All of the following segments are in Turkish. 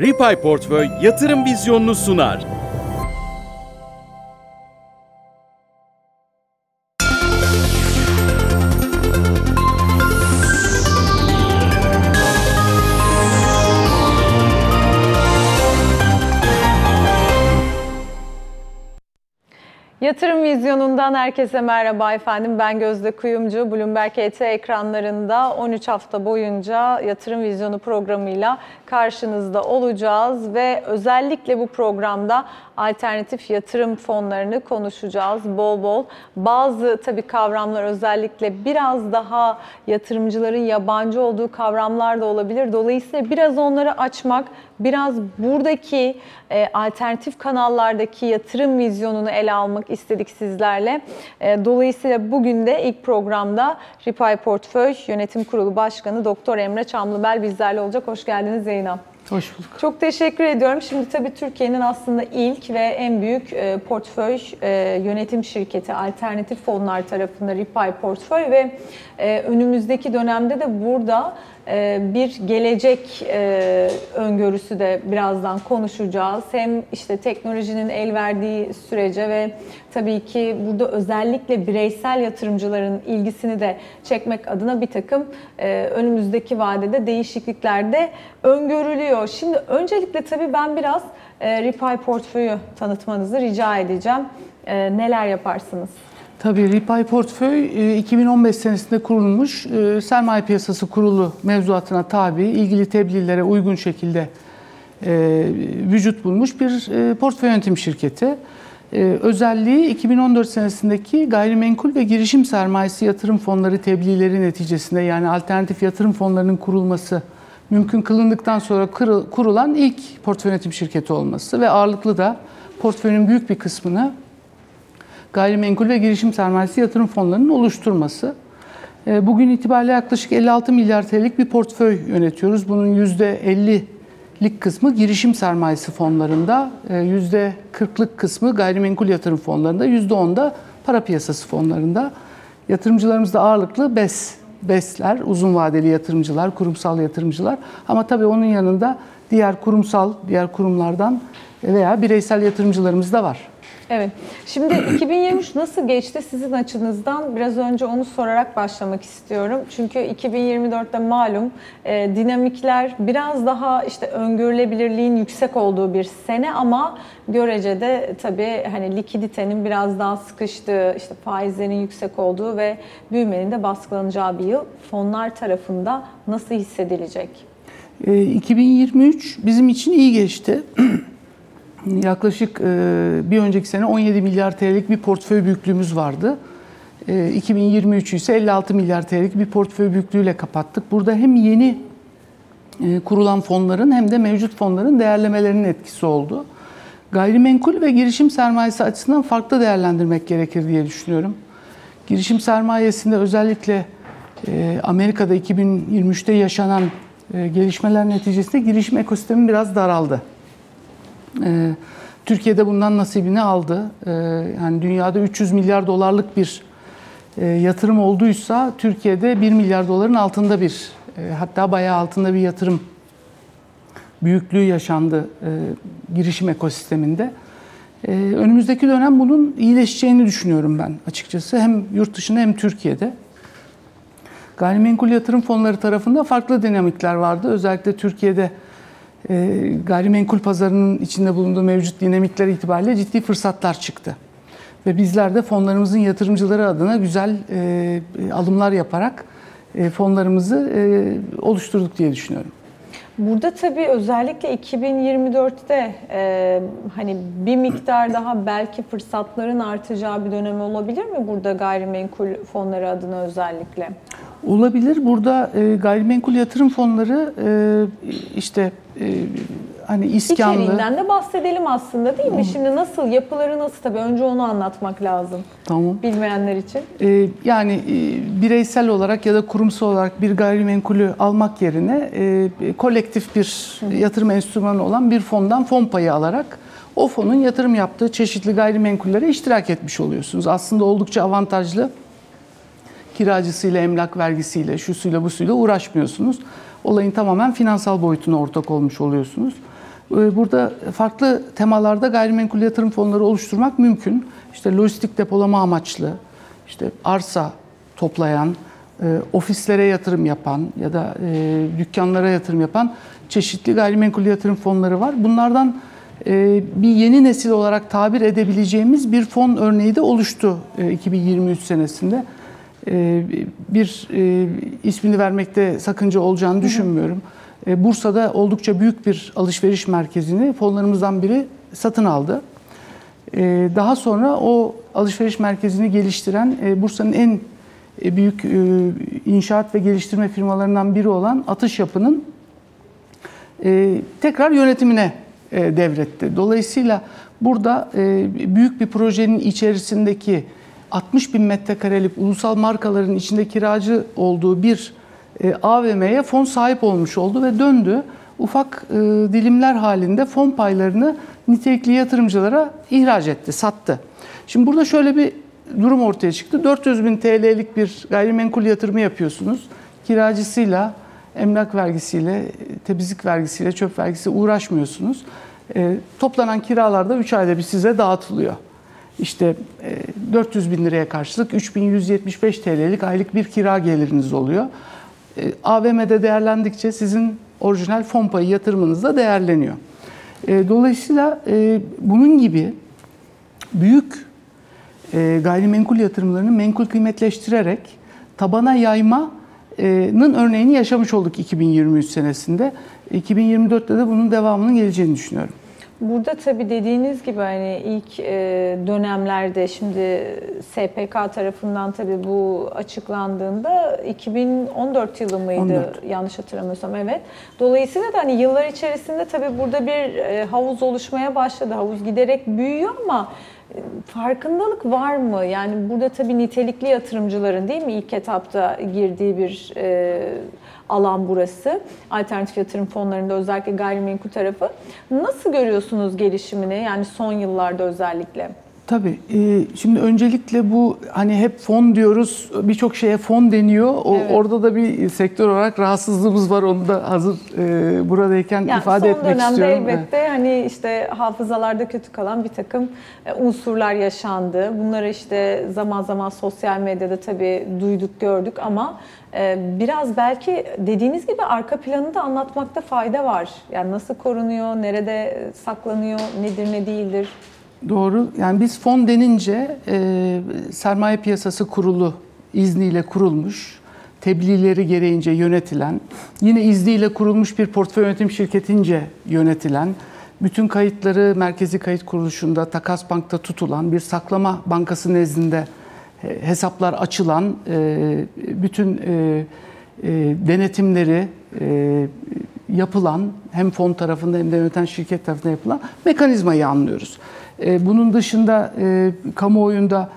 Ripay Portföy yatırım vizyonunu sunar. Vizyonu'ndan herkese merhaba efendim. Ben Gözde Kuyumcu. Bloomberg ET ekranlarında 13 hafta boyunca Yatırım Vizyonu programıyla karşınızda olacağız ve özellikle bu programda alternatif yatırım fonlarını konuşacağız bol bol. Bazı tabii kavramlar özellikle biraz daha yatırımcıların yabancı olduğu kavramlar da olabilir. Dolayısıyla biraz onları açmak, biraz buradaki e, alternatif kanallardaki yatırım vizyonunu ele almak istedik sizlerle. E, dolayısıyla bugün de ilk programda Ripay Portföy Yönetim Kurulu Başkanı Doktor Emre Çamlıbel bizlerle olacak. Hoş geldiniz Zeynep. Hoş bulduk. Çok teşekkür ediyorum. Şimdi tabii Türkiye'nin aslında ilk ve en büyük e, portföy e, yönetim şirketi alternatif fonlar tarafında Ripay Portföy ve e, önümüzdeki dönemde de burada bir gelecek e, öngörüsü de birazdan konuşacağız. Hem işte teknolojinin el verdiği sürece ve tabii ki burada özellikle bireysel yatırımcıların ilgisini de çekmek adına bir takım e, önümüzdeki vadede değişiklikler de öngörülüyor. Şimdi öncelikle tabii ben biraz e, Ripay portföyü tanıtmanızı rica edeceğim. Neler yaparsınız? Tabii Ripay Portföy e, 2015 senesinde kurulmuş e, sermaye piyasası kurulu mevzuatına tabi ilgili tebliğlere uygun şekilde e, vücut bulmuş bir e, portföy yönetim şirketi. E, özelliği 2014 senesindeki gayrimenkul ve girişim sermayesi yatırım fonları tebliğleri neticesinde yani alternatif yatırım fonlarının kurulması mümkün kılındıktan sonra kurulan ilk portföy yönetim şirketi olması ve ağırlıklı da portföyün büyük bir kısmını gayrimenkul ve girişim sermayesi yatırım fonlarının oluşturması. E, Bugün itibariyle yaklaşık 56 milyar TL'lik bir portföy yönetiyoruz. Bunun %50'lik kısmı girişim sermayesi fonlarında, e, %40'lık kısmı gayrimenkul yatırım fonlarında, %10 da para piyasası fonlarında. Yatırımcılarımız da ağırlıklı BES, BES'ler, uzun vadeli yatırımcılar, kurumsal yatırımcılar. Ama tabii onun yanında diğer kurumsal, diğer kurumlardan veya bireysel yatırımcılarımız da var. Evet. Şimdi 2023 nasıl geçti sizin açınızdan? Biraz önce onu sorarak başlamak istiyorum. Çünkü 2024'te malum e, dinamikler biraz daha işte öngörülebilirliğin yüksek olduğu bir sene ama görecede tabii hani likiditenin biraz daha sıkıştığı, işte faizlerin yüksek olduğu ve büyümenin de baskılanacağı bir yıl. Fonlar tarafında nasıl hissedilecek? E, 2023 bizim için iyi geçti. Yaklaşık e, bir önceki sene 17 milyar TL'lik bir portföy büyüklüğümüz vardı. E, 2023 ise 56 milyar TL'lik bir portföy büyüklüğüyle kapattık. Burada hem yeni e, kurulan fonların hem de mevcut fonların değerlemelerinin etkisi oldu. Gayrimenkul ve girişim sermayesi açısından farklı değerlendirmek gerekir diye düşünüyorum. Girişim sermayesinde özellikle e, Amerika'da 2023'te yaşanan e, gelişmeler neticesinde girişim ekosistemi biraz daraldı. Ee, Türkiye'de bundan nasibini aldı. Ee, yani dünyada 300 milyar dolarlık bir e, yatırım olduysa Türkiye'de 1 milyar doların altında bir e, hatta bayağı altında bir yatırım büyüklüğü yaşandı e, girişim ekosisteminde. E, önümüzdeki dönem bunun iyileşeceğini düşünüyorum ben açıkçası hem yurt dışında hem Türkiye'de. Gayrimenkul yatırım fonları tarafında farklı dinamikler vardı. Özellikle Türkiye'de e, gayrimenkul pazarının içinde bulunduğu mevcut dinamikler itibariyle ciddi fırsatlar çıktı. Ve bizler de fonlarımızın yatırımcıları adına güzel e, alımlar yaparak e, fonlarımızı e, oluşturduk diye düşünüyorum. Burada tabii özellikle 2024'te e, hani bir miktar daha belki fırsatların artacağı bir dönem olabilir mi burada gayrimenkul fonları adına özellikle? Olabilir. Burada e, gayrimenkul yatırım fonları e, işte e, hani iskanlı. İçeriğinden de bahsedelim aslında değil mi? Şimdi nasıl, yapıları nasıl tabii önce onu anlatmak lazım Tamam. bilmeyenler için. E, yani e, bireysel olarak ya da kurumsal olarak bir gayrimenkulü almak yerine e, kolektif bir yatırım enstrümanı olan bir fondan fon payı alarak o fonun yatırım yaptığı çeşitli gayrimenkullere iştirak etmiş oluyorsunuz. Aslında oldukça avantajlı. Kiracısıyla, emlak vergisiyle, şusuyla busuyla uğraşmıyorsunuz. Olayın tamamen finansal boyutuna ortak olmuş oluyorsunuz. E, Burada farklı temalarda gayrimenkul yatırım fonları oluşturmak mümkün. İşte lojistik depolama amaçlı, işte arsa toplayan, e, ofislere yatırım yapan ya da e, dükkanlara yatırım yapan çeşitli gayrimenkul yatırım fonları var. Bunlardan bir yeni nesil olarak tabir edebileceğimiz bir fon örneği de oluştu e, 2023 senesinde. Bir ismini vermekte sakınca olacağını düşünmüyorum. E, Bursa'da oldukça büyük bir alışveriş merkezini fonlarımızdan biri satın aldı. Ee, Daha sonra o alışveriş merkezini geliştiren e, Bursa'nın en e, büyük e, inşaat ve geliştirme firmalarından biri olan Atış Yapı'nın e, tekrar yönetimine e, devretti. Dolayısıyla burada e, büyük bir projenin içerisindeki 60 bin metrekarelik ulusal markaların içinde kiracı olduğu bir e, AVM'ye fon sahip olmuş oldu ve döndü. Ufak e, dilimler halinde fon paylarını nitelikli yatırımcılara ihraç etti, sattı. Şimdi burada şöyle bir durum ortaya çıktı. 400 bin TL'lik bir gayrimenkul yatırımı yapıyorsunuz. Kiracısıyla, emlak vergisiyle, temizlik vergisiyle, çöp vergisiyle uğraşmıyorsunuz. E, toplanan kiralar da 3 ayda bir size dağıtılıyor. İşte e, 400 bin liraya karşılık 3175 TL'lik aylık bir kira geliriniz oluyor. E, AVM'de değerlendikçe sizin orijinal fon payı yatırımınız da değerleniyor. E, Dolayısıyla e, bunun gibi büyük gayrimenkul yatırımlarını menkul kıymetleştirerek tabana yaymanın örneğini yaşamış olduk 2023 senesinde. 2024'te de bunun devamının geleceğini düşünüyorum. Burada tabii dediğiniz gibi hani ilk e, dönemlerde şimdi SPK tarafından tabii bu açıklandığında 2014 yılı mıydı 14. yanlış hatırlamıyorsam evet. Dolayısıyla da hani yıllar içerisinde tabii burada bir e, havuz oluşmaya başladı. Havuz giderek büyüyor ama e, farkındalık var mı? Yani burada tabii nitelikli yatırımcıların değil mi ilk etapta girdiği bir alan burası. Alternatif yatırım fonlarında özellikle gayrimenkul tarafı. Nasıl görüyorsunuz gelişimini yani son yıllarda özellikle? Tabii. e, Şimdi öncelikle bu hani hep fon diyoruz, birçok şeye fon deniyor. O, Evet. Orada da bir sektör olarak rahatsızlığımız var. Onu da hazır e, buradayken Yani ifade son etmek dönemde istiyorum. elbette hani işte hafızalarda kötü kalan bir takım e, unsurlar yaşandı. Bunları işte zaman zaman sosyal medyada tabii duyduk, gördük ama e, biraz belki dediğiniz gibi arka planını da anlatmakta fayda var. Yani nasıl korunuyor, nerede saklanıyor, nedir ne değildir. Doğru. Yani biz fon denince e, sermaye piyasası kurulu izniyle kurulmuş, tebliğleri gereğince yönetilen, yine izniyle kurulmuş bir portföy yönetim şirketince yönetilen, bütün kayıtları Merkezi Kayıt Kuruluşu'nda, Takas Bank'ta tutulan bir saklama bankası nezdinde e, hesaplar açılan, e, bütün e, e, denetimleri e, yapılan hem fon tarafında hem de yöneten şirket tarafında yapılan mekanizmayı anlıyoruz. E, Bunun dışında e, kamuoyunda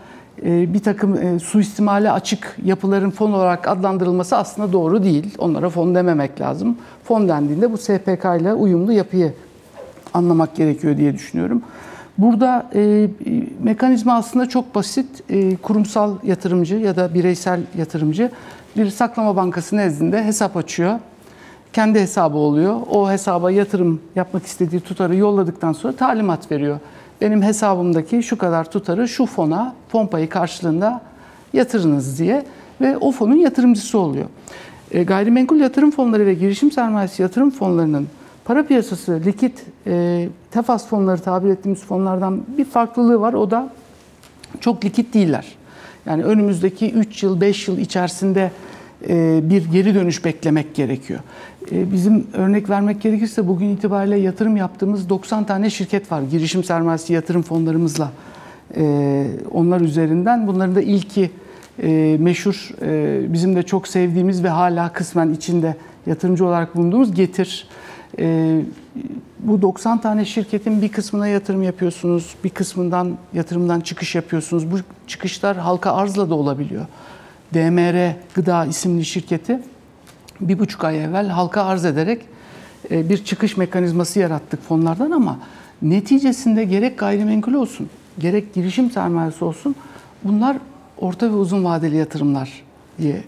e, bir takım e, suistimale açık yapıların fon olarak adlandırılması aslında doğru değil. Onlara fon dememek lazım. Fon dendiğinde bu SPK ile uyumlu yapıyı anlamak gerekiyor diye düşünüyorum. Burada e, mekanizma aslında çok basit. E, kurumsal yatırımcı ya da bireysel yatırımcı bir saklama bankası nezdinde hesap açıyor. Kendi hesabı oluyor. O hesaba yatırım yapmak istediği tutarı yolladıktan sonra talimat veriyor. Benim hesabımdaki şu kadar tutarı şu fona, fon payı karşılığında yatırınız diye ve o fonun yatırımcısı oluyor. E, gayrimenkul yatırım fonları ve girişim sermayesi yatırım fonlarının para piyasası, likit, e, tefas fonları tabir ettiğimiz fonlardan bir farklılığı var. O da çok likit değiller. Yani önümüzdeki 3 yıl, 5 yıl içerisinde bir geri dönüş beklemek gerekiyor. E, Bizim örnek vermek gerekirse bugün itibariyle yatırım yaptığımız 90 tane şirket var. Girişim sermayesi yatırım fonlarımızla. E, Onlar üzerinden. Bunların da ilki e, meşhur, e, bizim de çok sevdiğimiz ve hala kısmen içinde yatırımcı olarak bulunduğumuz Getir. E, bu 90 tane şirketin bir kısmına yatırım yapıyorsunuz, bir kısmından yatırımdan çıkış yapıyorsunuz. Bu çıkışlar halka arzla da olabiliyor. DMR Gıda isimli şirketi bir buçuk ay evvel halka arz ederek e, bir çıkış mekanizması yarattık fonlardan ama neticesinde gerek gayrimenkul olsun, gerek girişim sermayesi olsun bunlar orta ve uzun vadeli yatırımlar diye.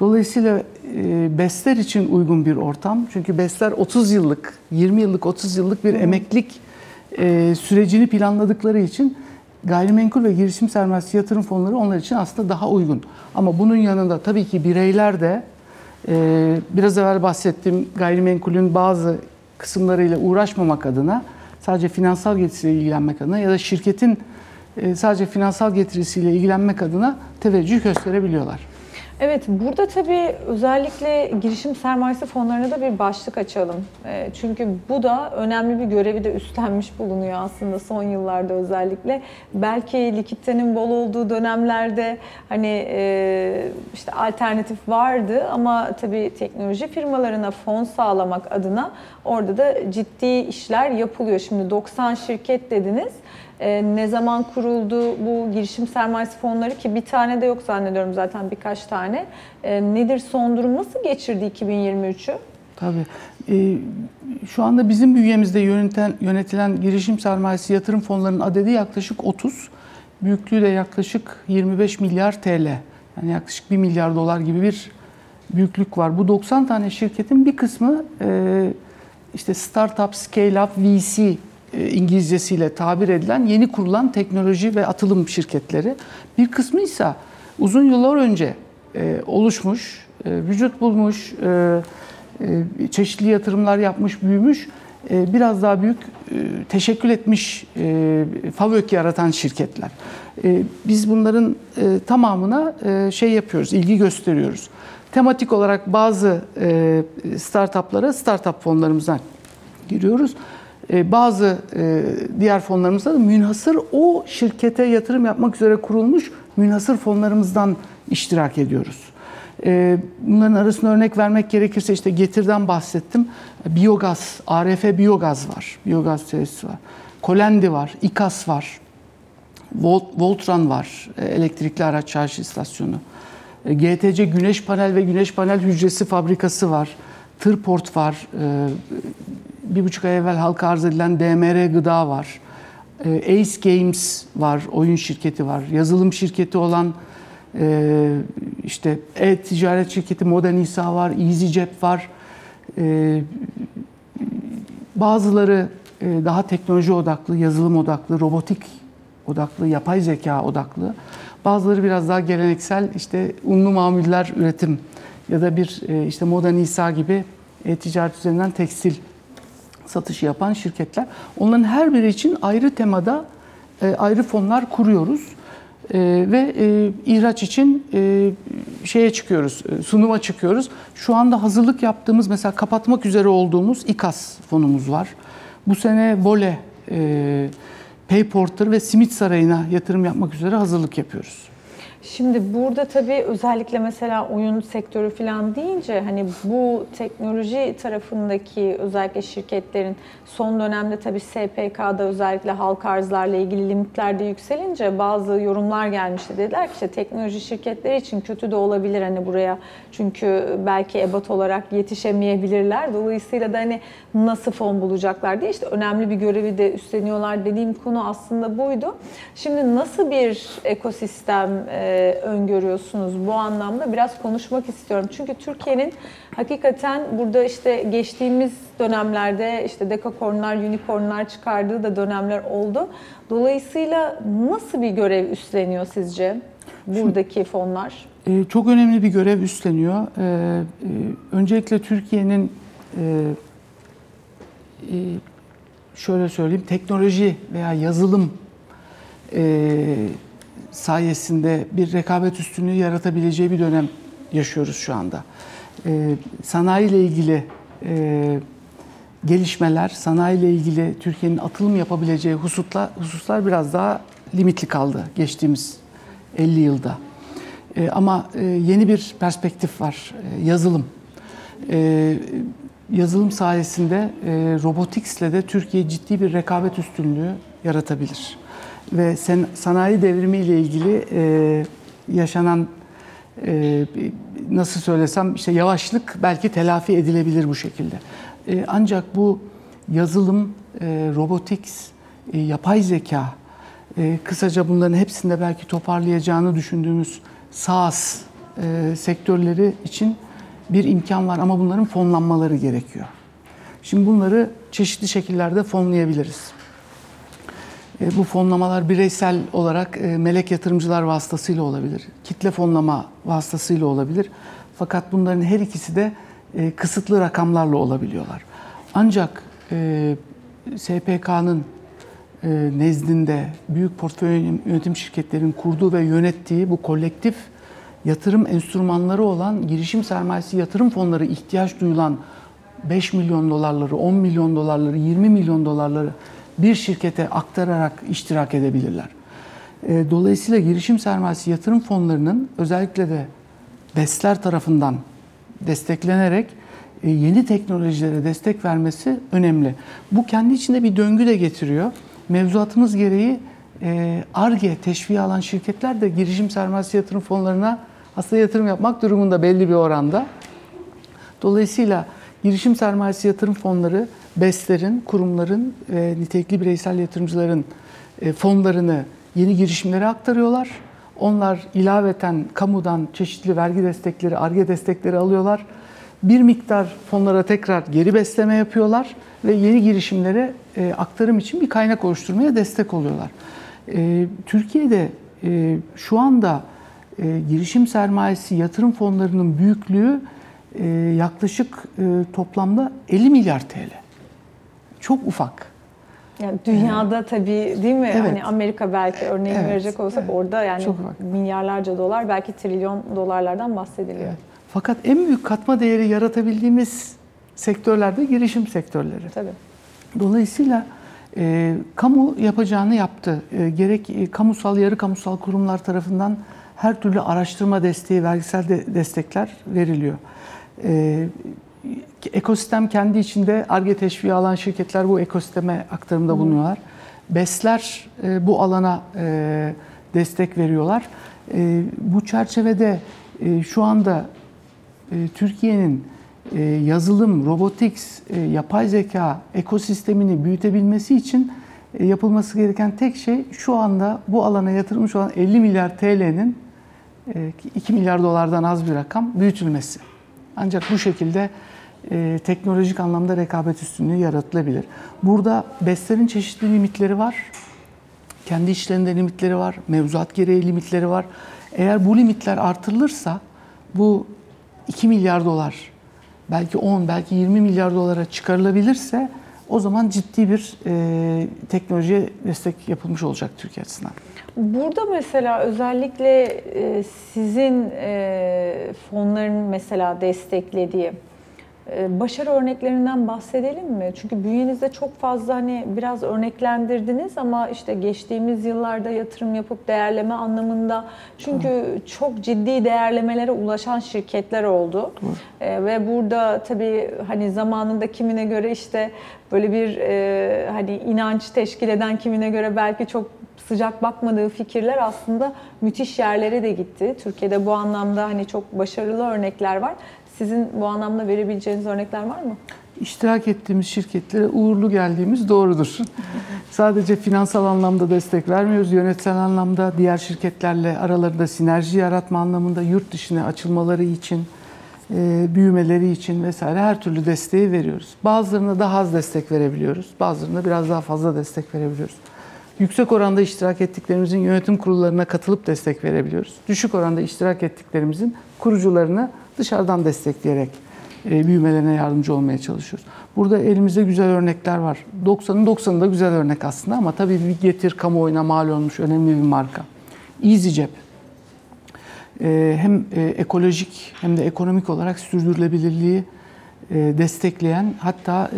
Dolayısıyla e, BES'ler için uygun bir ortam. Çünkü BES'ler 30 yıllık, 20 yıllık, 30 yıllık bir emeklilik e, sürecini planladıkları için gayrimenkul ve girişim sermayesi yatırım fonları onlar için aslında daha uygun. Ama bunun yanında tabii ki bireyler de e, biraz evvel bahsettiğim gayrimenkulün bazı kısımlarıyla uğraşmamak adına sadece finansal getirisiyle ilgilenmek adına ya da şirketin e, sadece finansal getirisiyle ilgilenmek adına teveccüh gösterebiliyorlar. Evet, burada tabii özellikle girişim sermayesi fonlarına da bir başlık açalım. E, Çünkü bu da önemli bir görevi de üstlenmiş bulunuyor aslında son yıllarda özellikle. Belki likiditenin bol olduğu dönemlerde hani e, işte alternatif vardı ama tabii teknoloji firmalarına fon sağlamak adına orada da ciddi işler yapılıyor. Şimdi 90 şirket dediniz. Ee, ne zaman kuruldu bu girişim sermayesi fonları ki bir tane de yok zannediyorum zaten birkaç tane. Ee, nedir son durum nasıl geçirdi 2023'ü? Tabii. Ee, şu anda bizim bünyemizde yöneten, yönetilen girişim sermayesi yatırım fonlarının adedi yaklaşık 30. Büyüklüğü de yaklaşık 25 milyar TL. Yani yaklaşık 1 milyar dolar gibi bir büyüklük var. Bu 90 tane şirketin bir kısmı e, işte Startup, Scale-up, VC e, İngilizcesiyle tabir edilen yeni kurulan teknoloji ve atılım şirketleri. Bir kısmı ise uzun yıllar önce e, oluşmuş, e, vücut bulmuş, e, e, çeşitli yatırımlar yapmış, büyümüş, e, biraz daha büyük e, teşekkül etmiş e, FAVÖK yaratan şirketler. E, Biz bunların e, tamamına e, şey yapıyoruz, ilgi gösteriyoruz. Tematik olarak bazı e, startuplara startup fonlarımızdan giriyoruz. E, Bazı e, diğer fonlarımızda da münhasır o şirkete yatırım yapmak üzere kurulmuş münhasır fonlarımızdan iştirak ediyoruz. E, Bunların arasında örnek vermek gerekirse işte Getir'den bahsettim. Biyogaz, ARF Biyogaz var. Biyogaz tesisi var. Kolendi var, İKAS var. Volt, Voltran var, elektrikli araç şarj istasyonu. GTC Güneş Panel ve Güneş Panel Hücresi Fabrikası var. Tırport var. E, Bir buçuk ay evvel halka arz edilen DMR Gıda var. E, Ace Games var, oyun şirketi var. Yazılım şirketi olan e, işte e-ticaret şirketi Modern İsa var, EasyCep var. Bazıları daha teknoloji odaklı, yazılım odaklı, robotik odaklı, yapay zeka odaklı. Bazıları biraz daha geleneksel işte unlu mamuller üretim ya da bir e, işte Modern İsa gibi e-ticaret üzerinden tekstil satışı yapan şirketler. Onların her biri için ayrı temada e, ayrı fonlar kuruyoruz. E, ve e, ihraç için e, şeye çıkıyoruz, e, sunuma çıkıyoruz. Şu anda hazırlık yaptığımız mesela kapatmak üzere olduğumuz İKAS fonumuz var. Bu sene Vole, e, Payporter ve Simit Sarayı'na yatırım yapmak üzere hazırlık yapıyoruz. Şimdi burada tabii özellikle mesela oyun sektörü falan deyince hani bu teknoloji tarafındaki özellikle şirketlerin son dönemde tabii SPK'da özellikle halka arzlarla ilgili limitler de yükselince bazı yorumlar gelmişti. Dediler ki işte teknoloji şirketleri için kötü de olabilir hani buraya çünkü belki ebat olarak yetişemeyebilirler. Dolayısıyla da hani nasıl fon bulacaklar diye işte önemli bir görevi de üstleniyorlar dediğim konu aslında buydu. Şimdi nasıl bir ekosistem e, öngörüyorsunuz bu anlamda biraz konuşmak istiyorum. Çünkü Türkiye'nin hakikaten burada işte geçtiğimiz dönemlerde işte dekakornlar, unicornlar çıkardığı da dönemler oldu. Dolayısıyla nasıl bir görev üstleniyor sizce buradaki fonlar? E, çok önemli bir görev üstleniyor. E, e, öncelikle Türkiye'nin e, e, şöyle söyleyeyim teknoloji veya yazılım e, sayesinde bir rekabet üstünlüğü yaratabileceği bir dönem yaşıyoruz şu anda. E, sanayi ile ilgili e, gelişmeler, sanayi ile ilgili Türkiye'nin atılım yapabileceği hususlar, hususlar biraz daha limitli kaldı geçtiğimiz 50 yılda. E, ama e, yeni bir perspektif var, e, yazılım. E, yazılım sayesinde e, roboticsle de Türkiye ciddi bir rekabet üstünlüğü yaratabilir. Ve sen, sanayi devrimi ile ilgili e, yaşanan e, nasıl söylesem işte yavaşlık belki telafi edilebilir bu şekilde. E, ancak bu yazılım, e, robotics, e, yapay zeka, e, kısaca bunların hepsinde belki toparlayacağını düşündüğümüz SaaS e, sektörleri için bir imkan var ama bunların fonlanmaları gerekiyor. Şimdi bunları çeşitli şekillerde fonlayabiliriz. E, Bu fonlamalar bireysel olarak e, melek yatırımcılar vasıtasıyla olabilir. Kitle fonlama vasıtasıyla olabilir. Fakat bunların her ikisi de e, kısıtlı rakamlarla olabiliyorlar. Ancak SPK'nın nezdinde büyük portföy yönetim şirketlerin kurduğu ve yönettiği bu kolektif yatırım enstrümanları olan girişim sermayesi yatırım fonları ihtiyaç duyulan 5 milyon dolarları, 10 milyon dolarları, 20 milyon dolarları bir şirkete aktararak iştirak edebilirler. E, Dolayısıyla girişim sermayesi yatırım fonlarının özellikle de BES'ler tarafından desteklenerek e, yeni teknolojilere destek vermesi önemli. Bu kendi içinde bir döngü de getiriyor. Mevzuatımız gereği e, ARGE teşviği alan şirketler de girişim sermayesi yatırım fonlarına aslında yatırım yapmak durumunda belli bir oranda. Dolayısıyla girişim sermayesi yatırım fonları BES'lerin, kurumların, e, nitelikli bireysel yatırımcıların e, fonlarını yeni girişimlere aktarıyorlar. Onlar ilaveten kamudan çeşitli vergi destekleri, ARGE destekleri alıyorlar. Bir miktar fonlara tekrar geri besleme yapıyorlar ve yeni girişimlere e, aktarım için bir kaynak oluşturmaya destek oluyorlar. E, Türkiye'de şu anda girişim sermayesi yatırım fonlarının büyüklüğü yaklaşık toplamda 50 milyar TL. Çok ufak. Yani dünyada tabii değil mi? Evet. Hani Amerika belki örneğini Evet, verecek olsak evet. orada yani Çok milyarlarca dolar belki trilyon dolarlardan bahsediliyor. Fakat en büyük katma değeri yaratabildiğimiz sektörlerde girişim sektörleri. Tabii. Dolayısıyla e, kamu yapacağını yaptı. E, gerek e, kamusal, yarı kamusal kurumlar tarafından her türlü araştırma desteği, vergisel de, destekler veriliyor. E, ekosistem kendi içinde ARGE teşviği alan şirketler bu ekosisteme aktarımda bulunuyorlar. BES'ler e, bu alana e, destek veriyorlar. E, bu çerçevede e, şu anda e, Türkiye'nin e, yazılım, robotics, e, yapay zeka ekosistemini büyütebilmesi için e, yapılması gereken tek şey şu anda bu alana yatırılmış olan 50 milyar TL'nin 2 milyar dolardan az bir rakam büyütülmesi. Ancak bu şekilde e, teknolojik anlamda rekabet üstünlüğü yaratılabilir. Burada BES'lerin çeşitli limitleri var. Kendi işlerinde limitleri var, mevzuat gereği limitleri var. Eğer bu limitler artırılırsa bu 2 milyar dolar, belki 10, belki 20 milyar dolara çıkarılabilirse o zaman ciddi bir e, teknolojiye destek yapılmış olacak Türkiye açısından. Burada mesela özellikle e, sizin e, fonların mesela desteklediği e, başarı örneklerinden bahsedelim mi? Çünkü bünyenizde çok fazla hani biraz örneklendirdiniz ama işte geçtiğimiz yıllarda yatırım yapıp değerleme anlamında çünkü çok ciddi değerlemelere ulaşan şirketler oldu. E, ve burada tabii hani zamanında kimine göre işte böyle bir e, hani inanç teşkil eden kimine göre belki çok sıcak bakmadığı fikirler aslında müthiş yerlere de gitti. Türkiye'de bu anlamda hani çok başarılı örnekler var. Sizin bu anlamda verebileceğiniz örnekler var mı? İştirak ettiğimiz şirketlere uğurlu geldiğimiz doğrudur. Sadece finansal anlamda destek vermiyoruz, yönetsel anlamda diğer şirketlerle aralarında sinerji yaratma anlamında yurt dışına açılmaları için, e, büyümeleri için vesaire her türlü desteği veriyoruz. Bazılarına daha az destek verebiliyoruz, bazılarına biraz daha fazla destek verebiliyoruz. Yüksek oranda iştirak ettiklerimizin yönetim kurullarına katılıp destek verebiliyoruz. Düşük oranda iştirak ettiklerimizin kurucularını dışarıdan destekleyerek e, büyümelerine yardımcı olmaya çalışıyoruz. Burada elimizde güzel örnekler var. 90'ın 90'ı da güzel örnek aslında ama tabii bir getir kamuoyuna mal olmuş önemli bir marka. EasyCep. E, hem e, ekolojik hem de ekonomik olarak sürdürülebilirliği destekleyen hatta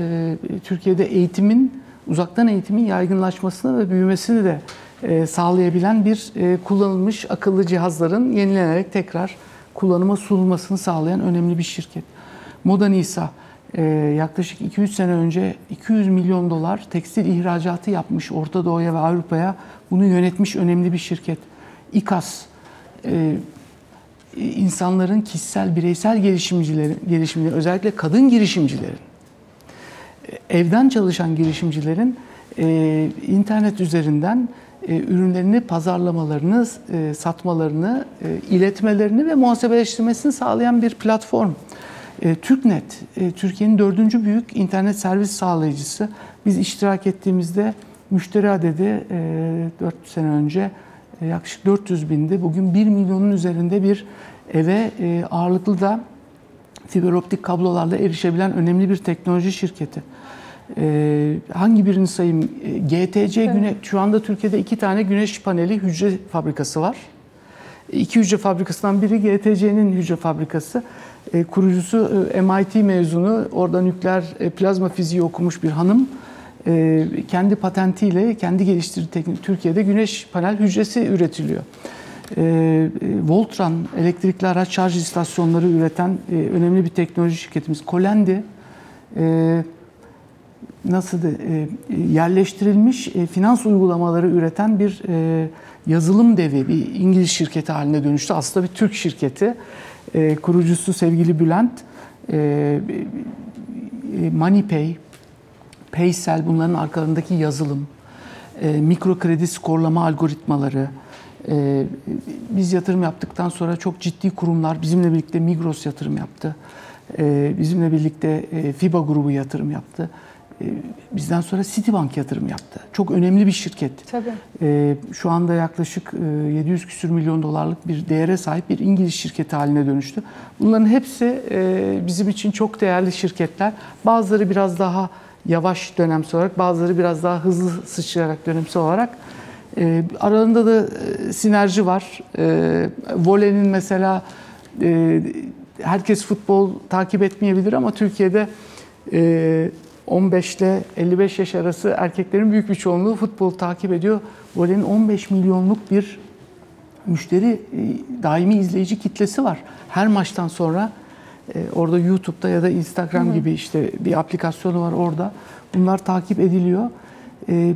Türkiye'de eğitimin uzaktan eğitimin yaygınlaşmasını ve büyümesini de e, sağlayabilen bir e, kullanılmış akıllı cihazların yenilenerek tekrar kullanıma sunulmasını sağlayan önemli bir şirket. Moda Nisa e, yaklaşık 2-3 sene önce 200 milyon dolar tekstil ihracatı yapmış Orta Doğu'ya ve Avrupa'ya bunu yönetmiş önemli bir şirket. İKAS e, insanların kişisel bireysel gelişimcilerin gelişimleri özellikle kadın girişimcilerin evden çalışan girişimcilerin e, internet üzerinden e, ürünlerini pazarlamalarını, e, satmalarını, e, iletmelerini ve muhasebeleştirmesini sağlayan bir platform. E, TürkNet, e, Türkiye'nin dördüncü büyük internet servis sağlayıcısı. Biz iştirak ettiğimizde müşteri adedi e, 4 sene önce e, yaklaşık 400 bindi. Bugün 1 milyonun üzerinde bir eve e, ağırlıklı da fiber optik kablolarla erişebilen önemli bir teknoloji şirketi. Ee, hangi birini sayayım? Ee, GTC Güne şu anda Türkiye'de iki tane güneş paneli hücre fabrikası var. İki hücre fabrikasından biri GTC'nin hücre fabrikası. Ee, kurucusu e, MIT mezunu, orada nükleer e, plazma fiziği okumuş bir hanım. Ee, kendi patentiyle, kendi geliştirdiği teknik, Türkiye'de güneş panel hücresi üretiliyor. Ee, e, Voltran elektrikli araç şarj istasyonları üreten e, önemli bir teknoloji şirketimiz. Colendi e, nasıl de, e, yerleştirilmiş e, finans uygulamaları üreten bir e, yazılım devi, bir İngiliz şirketi haline dönüştü. Aslında bir Türk şirketi. E, kurucusu sevgili Bülent. E, e, MoneyPay, Paysel bunların arkalarındaki yazılım, e, mikro kredi skorlama algoritmaları. E, biz yatırım yaptıktan sonra çok ciddi kurumlar bizimle birlikte Migros yatırım yaptı. E, bizimle birlikte e, FIBA grubu yatırım yaptı. E, bizden sonra Citibank yatırım yaptı. Çok önemli bir şirket. Tabii. E, şu anda yaklaşık e, 700 küsür milyon dolarlık bir değere sahip bir İngiliz şirketi haline dönüştü. Bunların hepsi e, bizim için çok değerli şirketler. Bazıları biraz daha yavaş dönemsel olarak, bazıları biraz daha hızlı sıçrayarak dönemsel olarak. E, aralarında da e, sinerji var. E, volenin mesela e, herkes futbol takip etmeyebilir ama Türkiye'de e, 15 ile 55 yaş arası erkeklerin büyük bir çoğunluğu futbol takip ediyor. Volenin 15 milyonluk bir müşteri e, daimi izleyici kitlesi var. Her maçtan sonra e, orada YouTube'da ya da Instagram gibi işte bir aplikasyonu var orada. Bunlar takip ediliyor. E,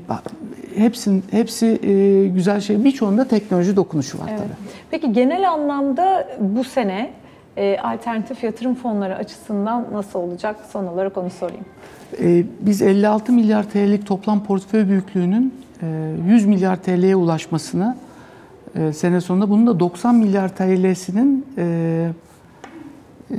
hepsin, hepsi e, güzel şey. Birçoğunda teknoloji dokunuşu var Evet. tabii. Peki genel anlamda bu sene e, alternatif yatırım fonları açısından nasıl olacak? Son olarak onu sorayım. Ee, Biz 56 milyar TL'lik toplam portföy büyüklüğünün e, 100 milyar TL'ye ulaşmasını e, sene sonunda bunun da 90 milyar TL'sinin e, e,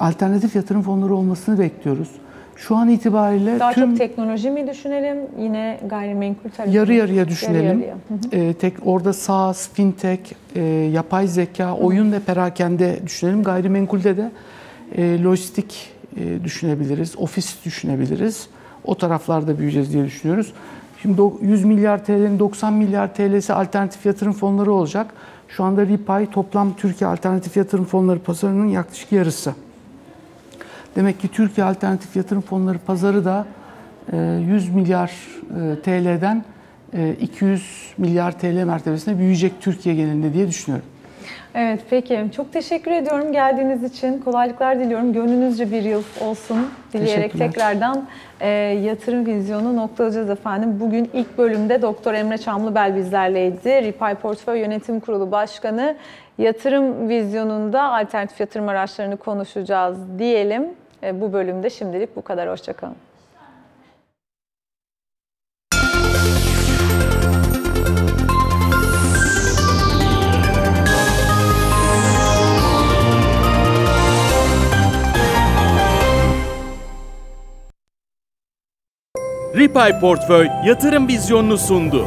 alternatif yatırım fonları olmasını bekliyoruz. Şu an itibariyle Daha tüm çok teknoloji mi düşünelim? Yine gayrimenkul tarafı yarı yarıya düşünelim. Yarı yarıya. Hı hı. E, tek orada SaaS, fintech, e, yapay zeka, oyun ve perakende düşünelim. Gayrimenkulde de e, lojistik e, düşünebiliriz, ofis düşünebiliriz. O taraflarda büyüyeceğiz diye düşünüyoruz. Şimdi do- 100 milyar TL'nin 90 milyar TL'si alternatif yatırım fonları olacak. Şu anda Ripay toplam Türkiye alternatif yatırım fonları pazarının yaklaşık yarısı. Demek ki Türkiye alternatif yatırım fonları pazarı da e, 100 milyar e, TL'den e, 200 milyar TL mertebesine büyüyecek Türkiye genelinde diye düşünüyorum. Evet peki. Çok teşekkür ediyorum geldiğiniz için. Kolaylıklar diliyorum. Gönlünüzce bir yıl olsun dileyerek tekrardan e, yatırım vizyonu noktalayacağız efendim. Bugün ilk bölümde Doktor Emre Çamlıbel bizlerleydi. Ripay Portföy Yönetim Kurulu Başkanı. Yatırım vizyonunda alternatif yatırım araçlarını konuşacağız diyelim. E, bu bölümde şimdilik bu kadar. Hoşçakalın. Ripay Portföy yatırım vizyonunu sundu.